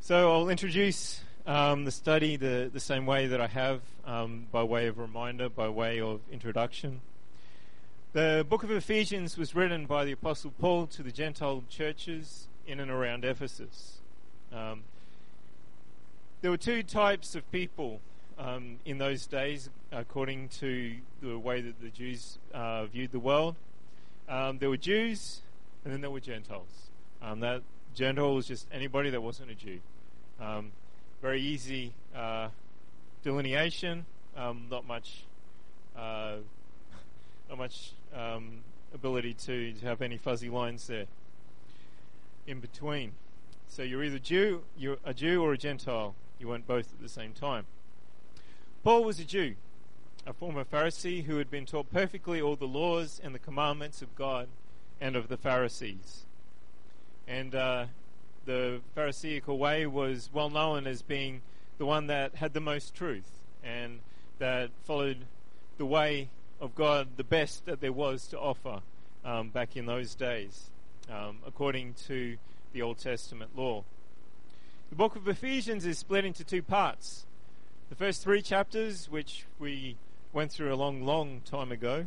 So I'll introduce um, the study the, the same way that I have, um, by way of reminder, by way of introduction. The book of Ephesians was written by the Apostle Paul to the Gentile churches in and around Ephesus. Um, there were two types of people um, in those days, according to the way that the Jews uh, viewed the world. Um, there were Jews, and then there were Gentiles. Um, that Gentile was just anybody that wasn't a Jew. Um, very easy uh, delineation. Um, not much, uh, not much um, ability to, to have any fuzzy lines there in between. So you're either Jew, you're a Jew or a Gentile. You weren't both at the same time. Paul was a Jew, a former Pharisee who had been taught perfectly all the laws and the commandments of God and of the Pharisees. And uh, the Pharisaical way was well known as being the one that had the most truth and that followed the way of God the best that there was to offer um, back in those days, um, according to the Old Testament law. The book of Ephesians is split into two parts. The first three chapters, which we went through a long, long time ago,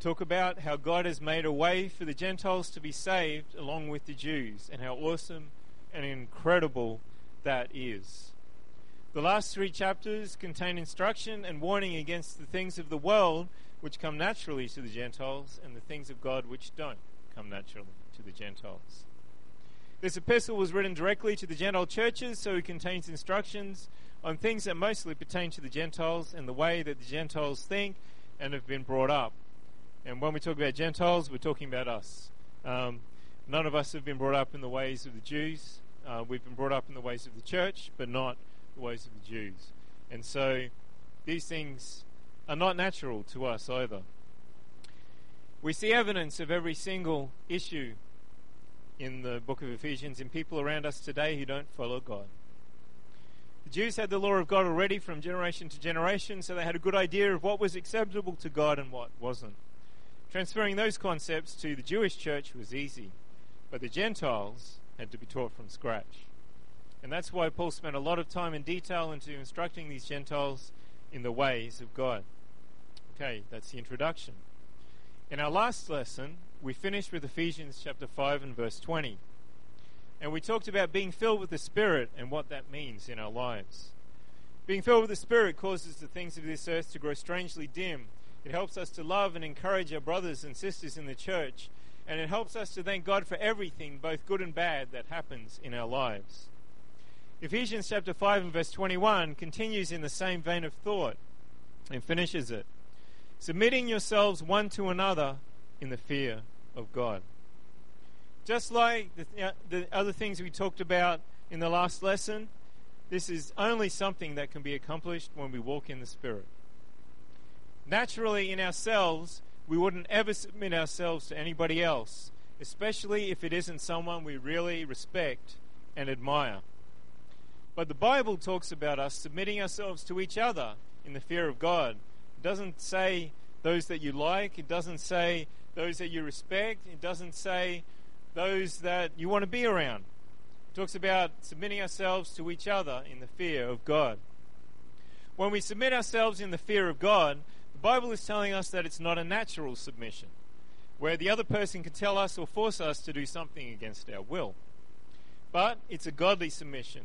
talk about how God has made a way for the Gentiles to be saved along with the Jews, and how awesome and incredible that is. The last three chapters contain instruction and warning against the things of the world which come naturally to the Gentiles and the things of God which don't come naturally to the Gentiles. This epistle was written directly to the Gentile churches, so it contains instructions on things that mostly pertain to the Gentiles and the way that the Gentiles think and have been brought up. And when we talk about Gentiles, we're talking about us. Um, none of us have been brought up in the ways of the Jews. Uh, we've been brought up in the ways of the church, but not the ways of the Jews. And so these things are not natural to us either. We see evidence of every single issue in the book of Ephesians in people around us today who don't follow God. The Jews had the law of God already from generation to generation, so they had a good idea of what was acceptable to God and what wasn't. Transferring those concepts to the Jewish church was easy, but the Gentiles had to be taught from scratch. And that's why Paul spent a lot of time in detail into instructing these Gentiles in the ways of God. Okay, that's the introduction. In our last lesson, we finished with Ephesians chapter 5 and verse 20. And we talked about being filled with the Spirit and what that means in our lives. Being filled with the Spirit causes the things of this earth to grow strangely dim. It helps us to love and encourage our brothers and sisters in the church. And it helps us to thank God for everything, both good and bad, that happens in our lives. Ephesians chapter 5 and verse 21 continues in the same vein of thought and finishes it. Submitting yourselves one to another in the fear of God. Just like the, th- the other things we talked about in the last lesson, this is only something that can be accomplished when we walk in the Spirit. Naturally, in ourselves, we wouldn't ever submit ourselves to anybody else, especially if it isn't someone we really respect and admire. But the Bible talks about us submitting ourselves to each other in the fear of God. It doesn't say those that you like, it doesn't say those that you respect, it doesn't say those that you want to be around. It talks about submitting ourselves to each other in the fear of God. When we submit ourselves in the fear of God, Bible is telling us that it's not a natural submission, where the other person can tell us or force us to do something against our will. But it's a godly submission,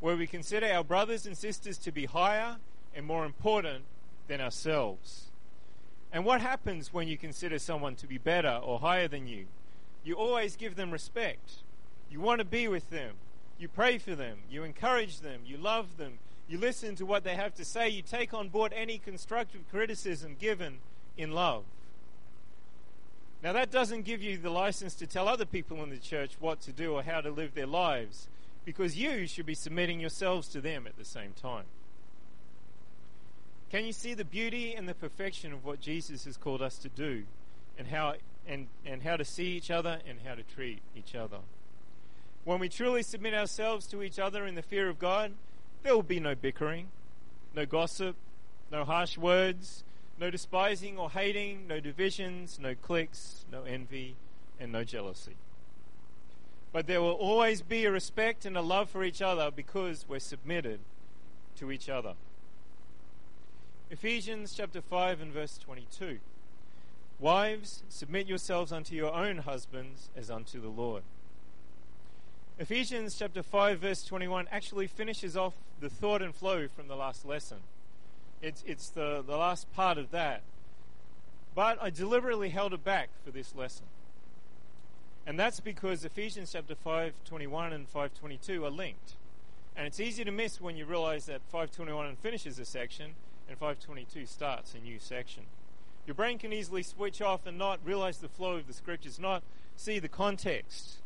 where we consider our brothers and sisters to be higher and more important than ourselves. And what happens when you consider someone to be better or higher than you? You always give them respect. You want to be with them. You pray for them. You encourage them. You love them. You listen to what they have to say. You take on board any constructive criticism given in love. Now, that doesn't give you the license to tell other people in the church what to do or how to live their lives, because you should be submitting yourselves to them at the same time. Can you see the beauty and the perfection of what Jesus has called us to do and how and, and how to see each other and how to treat each other? When we truly submit ourselves to each other in the fear of God, there will be no bickering, no gossip, no harsh words, no despising or hating, no divisions, no cliques, no envy, and no jealousy. But there will always be a respect and a love for each other because we're submitted to each other. Ephesians chapter 5 and verse 22. Wives, submit yourselves unto your own husbands as unto the Lord. Ephesians chapter 5 verse 21 actually finishes off the thought and flow from the last lesson. It's, it's the, the last part of that. But I deliberately held it back for this lesson. And that's because Ephesians chapter 5:21 and 5:22 are linked. And it's easy to miss when you realize that 521 finishes a section and 522 starts a new section. Your brain can easily switch off and not realize the flow of the scriptures, not see the context.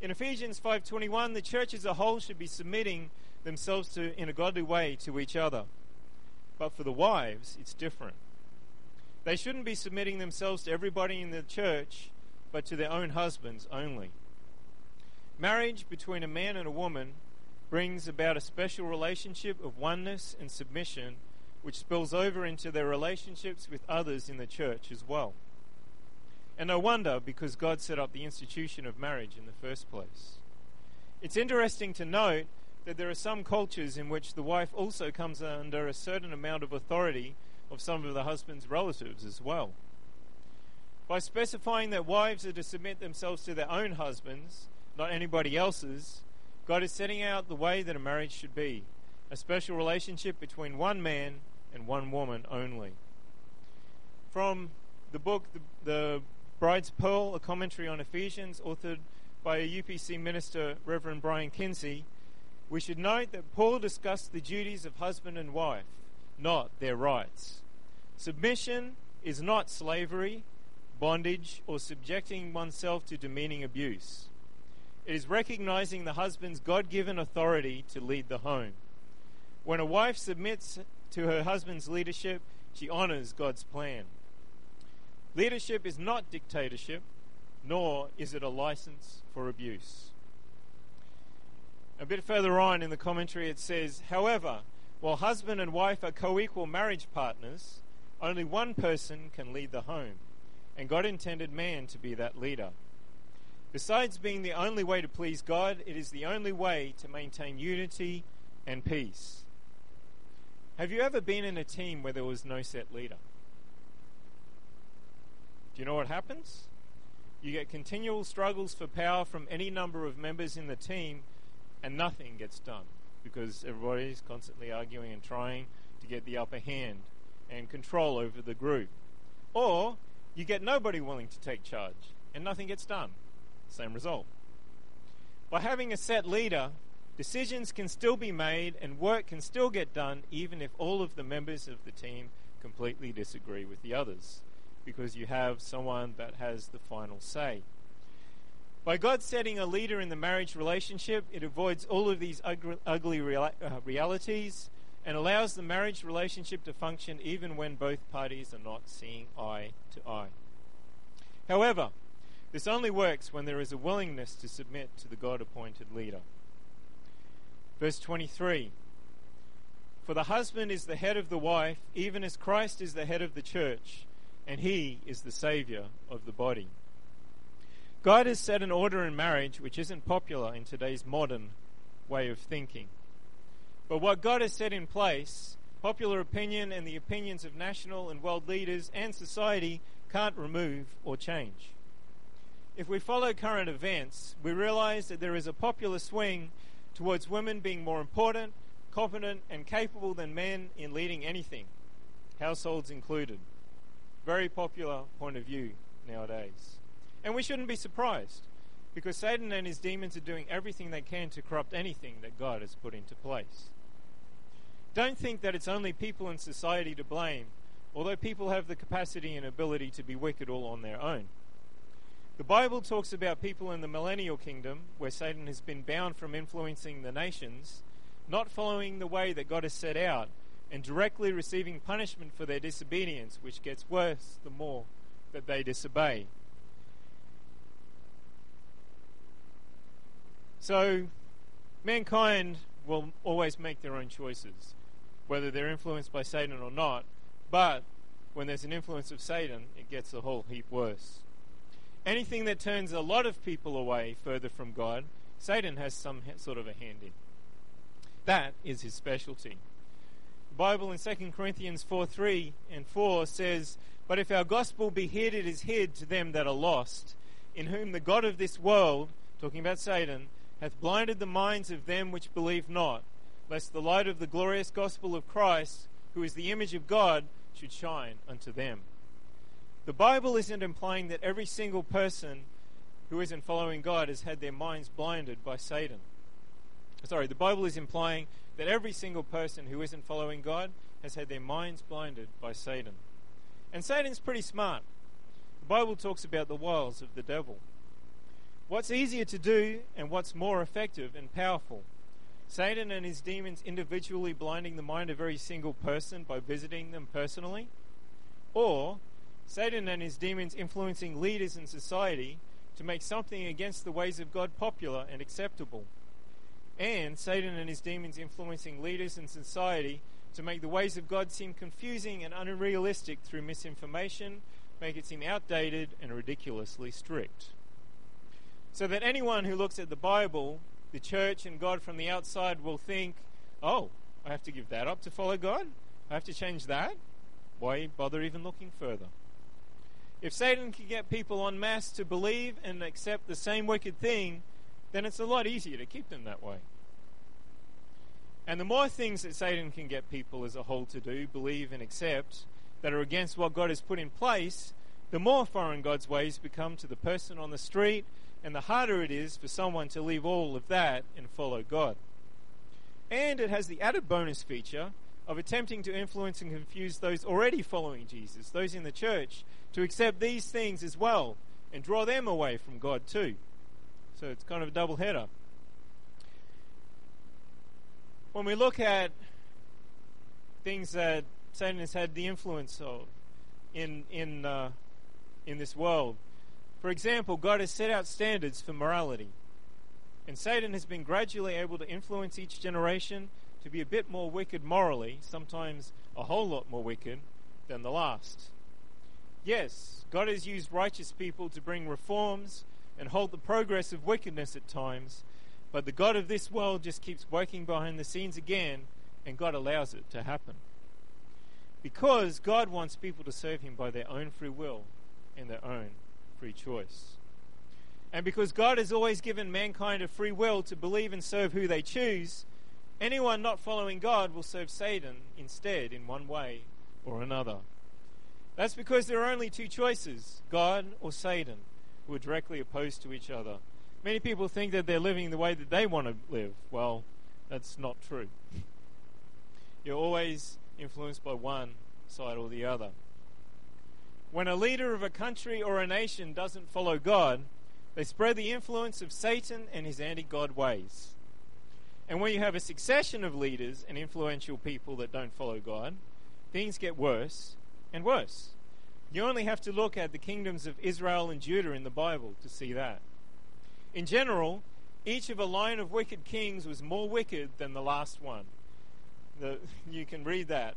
In Ephesians 5:21, the church as a whole should be submitting themselves to in a godly way to each other. But for the wives, it's different. They shouldn't be submitting themselves to everybody in the church but to their own husbands only. Marriage between a man and a woman brings about a special relationship of oneness and submission, which spills over into their relationships with others in the church as well. And no wonder, because God set up the institution of marriage in the first place. It's interesting to note that there are some cultures in which the wife also comes under a certain amount of authority of some of the husband's relatives as well. By specifying that wives are to submit themselves to their own husbands, not anybody else's, God is setting out the way that a marriage should be a special relationship between one man and one woman only. From the book, The, the Bride's Pearl, a commentary on Ephesians, authored by a UPC minister, Reverend Brian Kinsey, we should note that Paul discussed the duties of husband and wife, not their rights. Submission is not slavery, bondage, or subjecting oneself to demeaning abuse. It is recognizing the husband's God given authority to lead the home. When a wife submits to her husband's leadership, she honors God's plan. Leadership is not dictatorship, nor is it a license for abuse. A bit further on in the commentary, it says, however, while husband and wife are co equal marriage partners, only one person can lead the home and God intended man to be that leader. Besides being the only way to please God, it is the only way to maintain unity and peace. Have you ever been in a team where there was no set leader? Do you know what happens? You get continual struggles for power from any number of members in the team, and nothing gets done because everybody's constantly arguing and trying to get the upper hand and control over the group. Or you get nobody willing to take charge, and nothing gets done. Same result. By having a set leader, decisions can still be made and work can still get done, even if all of the members of the team completely disagree with the others, because you have someone that has the final say. By God setting a leader in the marriage relationship, it avoids all of these ugly, uh, realities and allows the marriage relationship to function even when both parties are not seeing eye to eye. However, this only works when there is a willingness to submit to the God appointed leader. Verse 23 For the husband is the head of the wife, even as Christ is the head of the church, and he is the Savior of the body. God has set an order in marriage which isn't popular in today's modern way of thinking. But what God has set in place, popular opinion and the opinions of national and world leaders and society can't remove or change. If we follow current events, we realize that there is a popular swing towards women being more important, competent, and capable than men in leading anything, households included. Very popular point of view nowadays. And we shouldn't be surprised, because Satan and his demons are doing everything they can to corrupt anything that God has put into place. Don't think that it's only people in society to blame, although people have the capacity and ability to be wicked all on their own. The Bible talks about people in the millennial kingdom, where Satan has been bound from influencing the nations, not following the way that God has set out, and directly receiving punishment for their disobedience, which gets worse the more that they disobey. So, mankind will always make their own choices whether they're influenced by Satan or not. But when there's an influence of Satan, it gets a whole heap worse. Anything that turns a lot of people away further from God, Satan has some sort of a hand in. That is his specialty. Bible in 2 Corinthians 4 3 and 4 says, But if our gospel be hid, it is hid to them that are lost, in whom the God of this world, talking about Satan, hath blinded the minds of them which believe not, lest the light of the glorious gospel of Christ, who is the image of God, should shine unto them. The Bible isn't implying that every single person who isn't following God has had their minds blinded by Satan. Sorry, the Bible is implying that every single person who isn't following God has had their minds blinded by Satan. And Satan's pretty smart. The Bible talks about the wiles of the devil. What's easier to do and what's more effective and powerful? Satan and his demons individually blinding the mind of every single person by visiting them personally? Or Satan and his demons influencing leaders in society to make something against the ways of God popular and acceptable? And Satan and his demons influencing leaders in society to make the ways of God seem confusing and unrealistic through misinformation, make it seem outdated and ridiculously strict. So that anyone who looks at the Bible the church and God from the outside will think, oh, I have to give that up to follow God? I have to change that? Why bother even looking further? If Satan can get people en masse to believe and accept the same wicked thing, then it's a lot easier to keep them that way. And the more things that Satan can get people as a whole to do, believe, and accept that are against what God has put in place, the more foreign God's ways become to the person on the street and the harder it is for someone to leave all of that and follow God. And it has the added bonus feature of attempting to influence and confuse those already following Jesus, those in the church, to accept these things as well and draw them away from God too. So it's kind of a double header. When we look at things that Satan has had the influence of in in uh, in this world, for example, God has set out standards for morality. And Satan has been gradually able to influence each generation to be a bit more wicked morally, sometimes a whole lot more wicked than the last. Yes, God has used righteous people to bring reforms and halt the progress of wickedness at times, but the God of this world just keeps working behind the scenes again, and God allows it to happen. Because God wants people to serve Him by their own free will and their own free choice. And because God has always given mankind a free will to believe and serve who they choose, anyone not following God will serve Satan instead in one way or another. That's because there are only two choices God or Satan, are directly opposed to each other. Many people think that they're living the way that they want to live. Well, that's not true. You're always influenced by one side or the other. When a leader of a country or a nation doesn't follow God, they spread the influence of Satan and his anti God ways. And when you have a succession of leaders and influential people that don't follow God, things get worse and worse. You only have to look at the kingdoms of Israel and Judah in the Bible to see that. In general, each of a line of wicked kings was more wicked than the last one. The, you can read that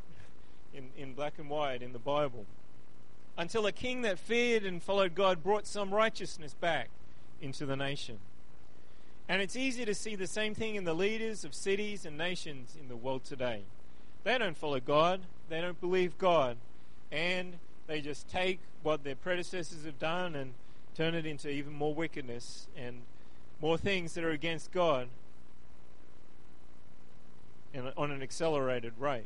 in, in black and white in the Bible until a king that feared and followed God brought some righteousness back into the nation. And it's easy to see the same thing in the leaders of cities and nations in the world today. They don't follow God, they don't believe God, and they just take what their predecessors have done and turn it into even more wickedness and more things that are against God on an accelerated rate.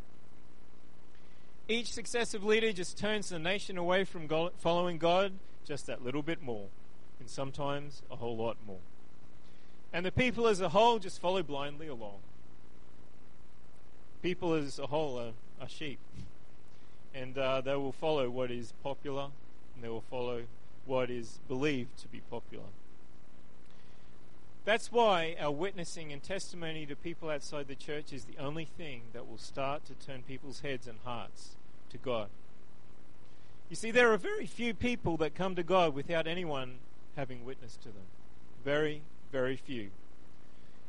Each successive leader just turns the nation away from God, following God just that little bit more, and sometimes a whole lot more. And the people as a whole just follow blindly along. People as a whole are, are sheep, and uh, they will follow what is popular, and they will follow what is believed to be popular. That's why our witnessing and testimony to people outside the church is the only thing that will start to turn people's heads and hearts to God. You see, there are very few people that come to God without anyone having witnessed to them. Very, very few.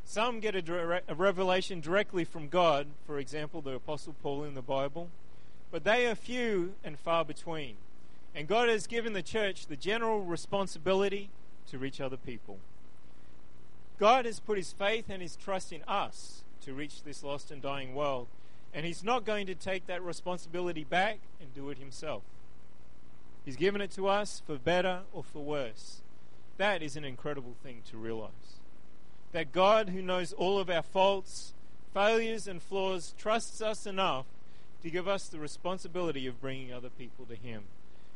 Some get a, a revelation directly from God, for example, the Apostle Paul in the Bible, but they are few and far between. And God has given the church the general responsibility to reach other people. God has put his faith and his trust in us to reach this lost and dying world. And he's not going to take that responsibility back and do it himself. He's given it to us for better or for worse. That is an incredible thing to realize. That God, who knows all of our faults, failures, and flaws, trusts us enough to give us the responsibility of bringing other people to Him.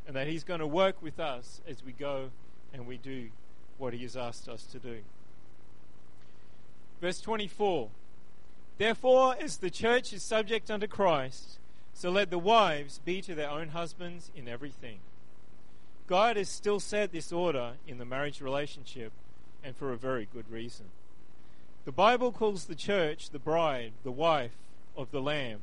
And that He's going to work with us as we go and we do what He has asked us to do. Verse 24 Therefore, as the church is subject unto Christ, so let the wives be to their own husbands in everything. God has still set this order in the marriage relationship, and for a very good reason. The Bible calls the church the bride, the wife of the Lamb,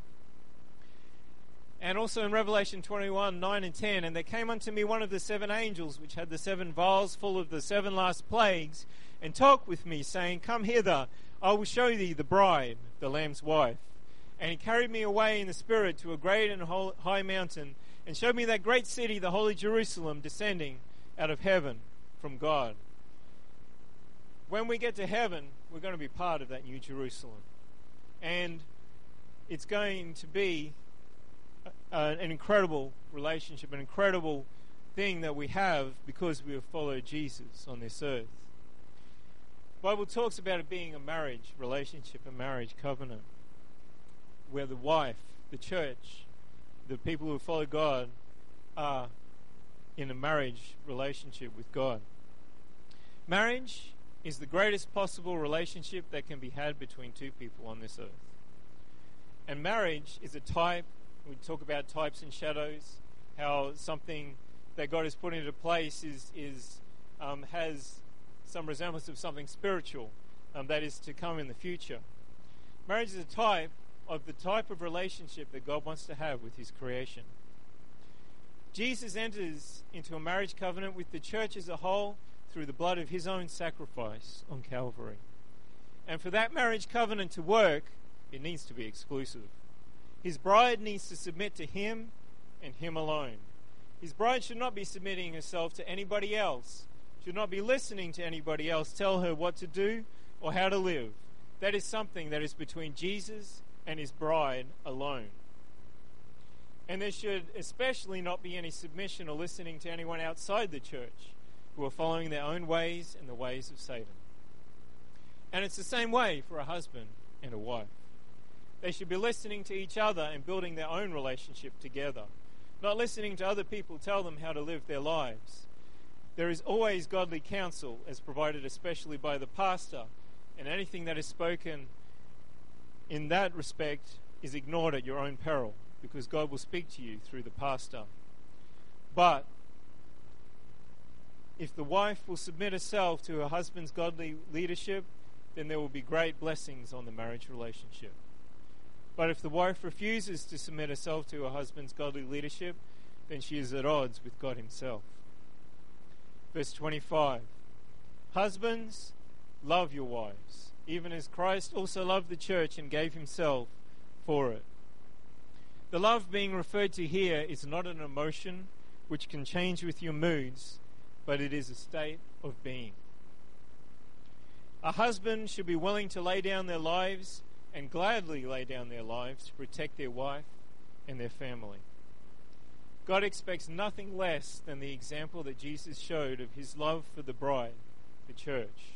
And also in Revelation 21 9 and 10, and there came unto me one of the seven angels, which had the seven vials full of the seven last plagues, and talked with me, saying, Come hither, I will show thee the bride, the Lamb's wife. And he carried me away in the Spirit to a great and high mountain and showed me that great city, the holy Jerusalem, descending out of heaven from God. When we get to heaven, we're going to be part of that new Jerusalem. And it's going to be a, an incredible relationship, an incredible thing that we have because we have followed Jesus on this earth. The Bible talks about it being a marriage relationship, a marriage covenant, where the wife, the church, the people who follow God are in a marriage relationship with God. Marriage is the greatest possible relationship that can be had between two people on this earth. And marriage is a type, we talk about types and shadows, how something that God has put into place is, is um, has some resemblance of something spiritual um, that is to come in the future. Marriage is a type of the type of relationship that God wants to have with His creation. Jesus enters into a marriage covenant with the church as a whole through the blood of His own sacrifice on Calvary. And for that marriage covenant to work, it needs to be exclusive. His bride needs to submit to Him and Him alone. His bride should not be submitting herself to anybody else, should not be listening to anybody else tell her what to do or how to live. That is something that is between Jesus and his bride alone. And there should especially not be any submission or listening to anyone outside the church who are following their own ways and the ways of Satan. And it's the same way for a husband and a wife. They should be listening to each other and building their own relationship together, not listening to other people tell them how to live their lives. There is always godly counsel, as provided especially by the pastor, and anything that is spoken in that respect is ignored at your own peril because God will speak to you through the pastor. But if the wife will submit herself to her husband's godly leadership, then there will be great blessings on the marriage relationship. But if the wife refuses to submit herself to her husband's godly leadership, then she is at odds with God Himself. Verse 25 Husbands, love your wives even as Christ also loved the church and gave himself for it. The love being referred to here is not an emotion which can change with your moods, but it is a state of being. A husband should be willing to lay down their lives and gladly lay down their lives to protect their wife and their family. God expects nothing less than the example that Jesus showed of his love for the bride, the church.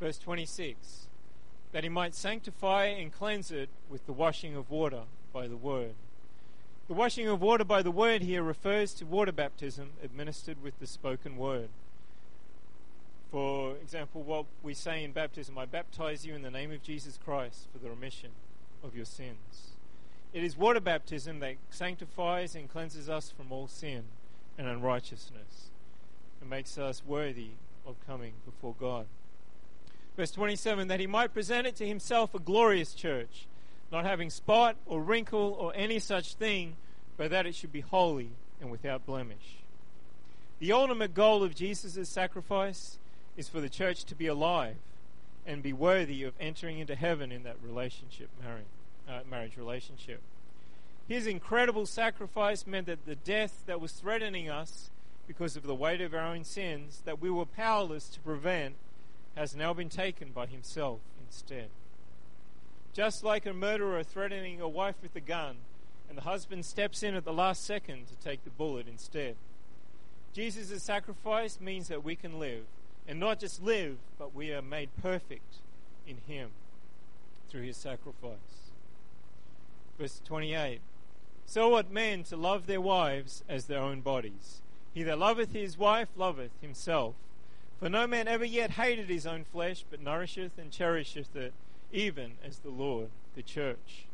Verse 26 that he might sanctify and cleanse it with the washing of water by the word. The washing of water by the word here refers to water baptism administered with the spoken word. For example, what we say in baptism I baptize you in the name of Jesus Christ for the remission of your sins. It is water baptism that sanctifies and cleanses us from all sin and unrighteousness and makes us worthy of coming before God. Verse 27 that he might present it to himself a glorious church, not having spot or wrinkle or any such thing, but that it should be holy and without blemish. The ultimate goal of Jesus' sacrifice is for the church to be alive and be worthy of entering into heaven in that relationship, marriage, uh, marriage relationship. His incredible sacrifice meant that the death that was threatening us because of the weight of our own sins that we were powerless to prevent has now been taken by himself instead. Just like a murderer threatening a wife with a gun, and the husband steps in at the last second to take the bullet instead. Jesus' sacrifice means that we can live, and not just live, but we are made perfect in him through his sacrifice. Verse 28 So ought men to love their wives as their own bodies. He that loveth his wife loveth himself. For no man ever yet hated his own flesh, but nourisheth and cherisheth it, even as the Lord the church.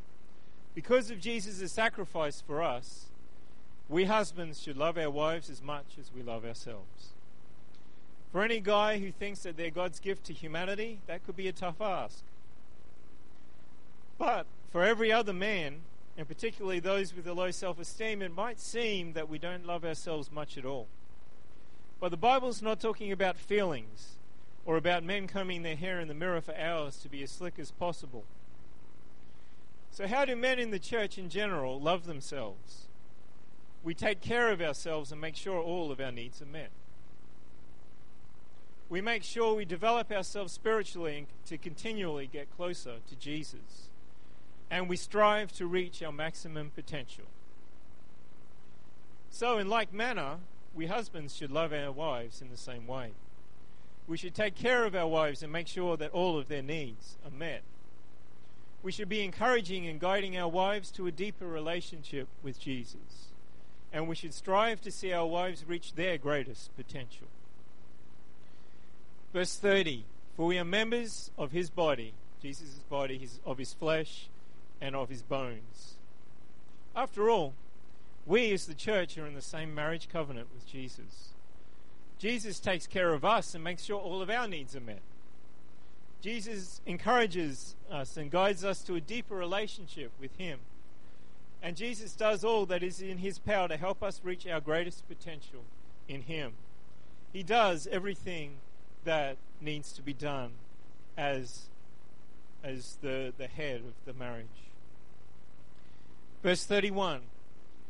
Because of Jesus' sacrifice for us, we husbands should love our wives as much as we love ourselves. For any guy who thinks that they're God's gift to humanity, that could be a tough ask. But for every other man, and particularly those with a low self esteem, it might seem that we don't love ourselves much at all. But the Bible's not talking about feelings or about men combing their hair in the mirror for hours to be as slick as possible. So, how do men in the church in general love themselves? We take care of ourselves and make sure all of our needs are met. We make sure we develop ourselves spiritually to continually get closer to Jesus and we strive to reach our maximum potential. So, in like manner, we husbands should love our wives in the same way. We should take care of our wives and make sure that all of their needs are met. We should be encouraging and guiding our wives to a deeper relationship with Jesus. And we should strive to see our wives reach their greatest potential. Verse 30 For we are members of his body, Jesus' body, his, of his flesh, and of his bones. After all, we as the church are in the same marriage covenant with Jesus. Jesus takes care of us and makes sure all of our needs are met. Jesus encourages us and guides us to a deeper relationship with Him. And Jesus does all that is in His power to help us reach our greatest potential in Him. He does everything that needs to be done as, as the, the head of the marriage. Verse 31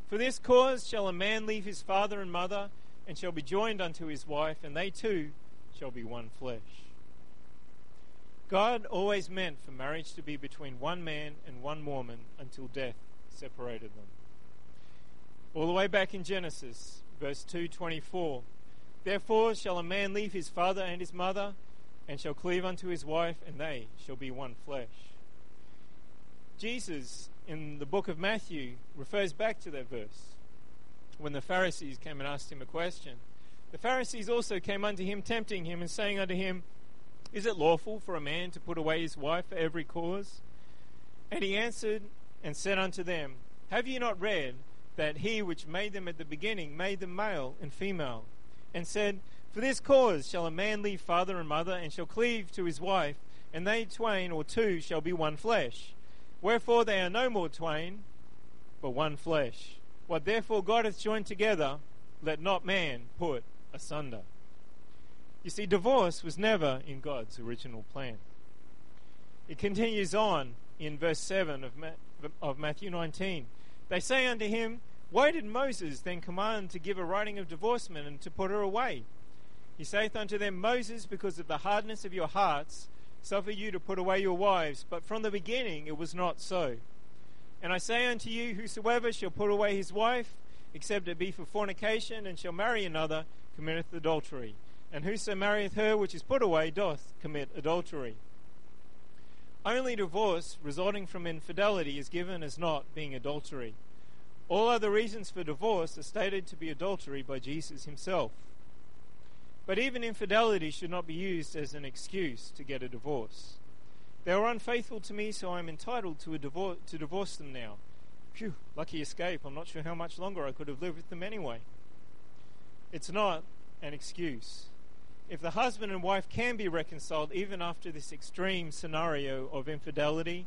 For this cause shall a man leave his father and mother, and shall be joined unto his wife, and they two shall be one flesh. God always meant for marriage to be between one man and one woman until death separated them. All the way back in Genesis, verse 224 Therefore shall a man leave his father and his mother, and shall cleave unto his wife, and they shall be one flesh. Jesus in the book of Matthew refers back to that verse when the Pharisees came and asked him a question. The Pharisees also came unto him, tempting him, and saying unto him, Is it lawful for a man to put away his wife for every cause? And he answered and said unto them, Have ye not read that he which made them at the beginning made them male and female? And said, For this cause shall a man leave father and mother, and shall cleave to his wife, and they twain or two shall be one flesh. Wherefore they are no more twain, but one flesh. What therefore God hath joined together, let not man put asunder. You see, divorce was never in God's original plan. It continues on in verse 7 of, of Matthew 19. They say unto him, Why did Moses then command to give a writing of divorcement and to put her away? He saith unto them, Moses, because of the hardness of your hearts, suffer you to put away your wives, but from the beginning it was not so. And I say unto you, whosoever shall put away his wife, except it be for fornication, and shall marry another, committeth adultery. And whoso marrieth her which is put away doth commit adultery. Only divorce resulting from infidelity is given as not being adultery. All other reasons for divorce are stated to be adultery by Jesus himself. But even infidelity should not be used as an excuse to get a divorce. They were unfaithful to me, so I am entitled to, a divor- to divorce them now. Phew, lucky escape. I'm not sure how much longer I could have lived with them anyway. It's not an excuse. if the husband and wife can be reconciled even after this extreme scenario of infidelity,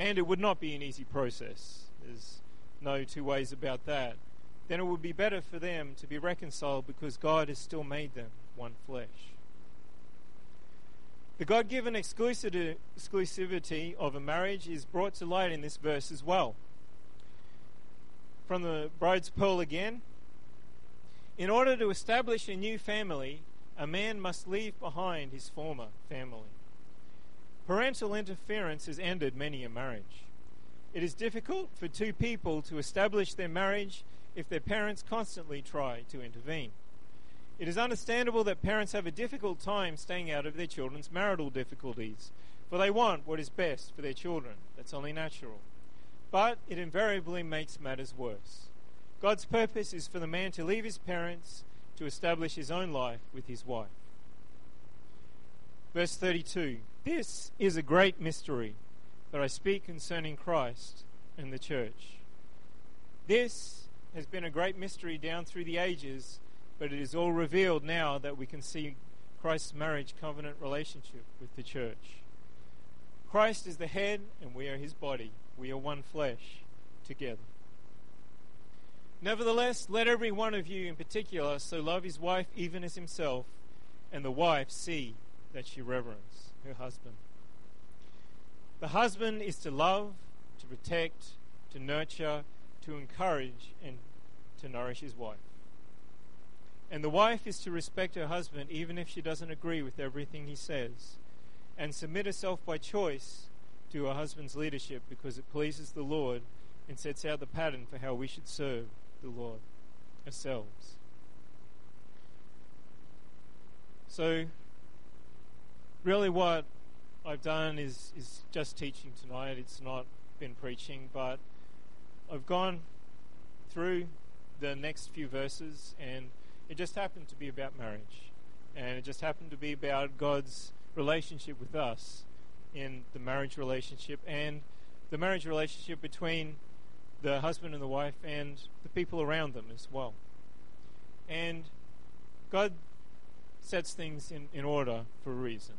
and it would not be an easy process, there's no two ways about that, then it would be better for them to be reconciled because God has still made them one flesh. The God given exclusivity of a marriage is brought to light in this verse as well. From the bride's pearl again. In order to establish a new family, a man must leave behind his former family. Parental interference has ended many a marriage. It is difficult for two people to establish their marriage if their parents constantly try to intervene. It is understandable that parents have a difficult time staying out of their children's marital difficulties, for they want what is best for their children. That's only natural. But it invariably makes matters worse. God's purpose is for the man to leave his parents to establish his own life with his wife. Verse 32 This is a great mystery that I speak concerning Christ and the church. This has been a great mystery down through the ages but it is all revealed now that we can see Christ's marriage covenant relationship with the church. Christ is the head, and we are his body. We are one flesh together. Nevertheless, let every one of you in particular so love his wife even as himself, and the wife see that she reverence her husband. The husband is to love, to protect, to nurture, to encourage, and to nourish his wife. And the wife is to respect her husband even if she doesn't agree with everything he says, and submit herself by choice to her husband's leadership because it pleases the Lord and sets out the pattern for how we should serve the Lord ourselves. So, really, what I've done is, is just teaching tonight. It's not been preaching, but I've gone through the next few verses and it just happened to be about marriage. And it just happened to be about God's relationship with us in the marriage relationship and the marriage relationship between the husband and the wife and the people around them as well. And God sets things in, in order for a reason.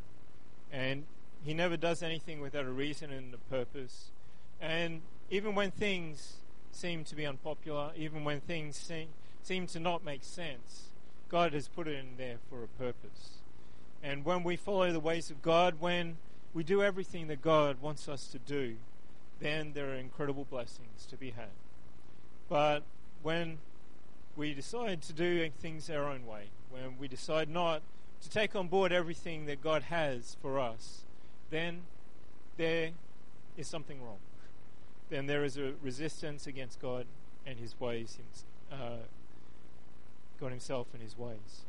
And He never does anything without a reason and a purpose. And even when things seem to be unpopular, even when things seem, seem to not make sense, God has put it in there for a purpose. And when we follow the ways of God, when we do everything that God wants us to do, then there are incredible blessings to be had. But when we decide to do things our own way, when we decide not to take on board everything that God has for us, then there is something wrong. Then there is a resistance against God and His ways uh, God Himself and His ways.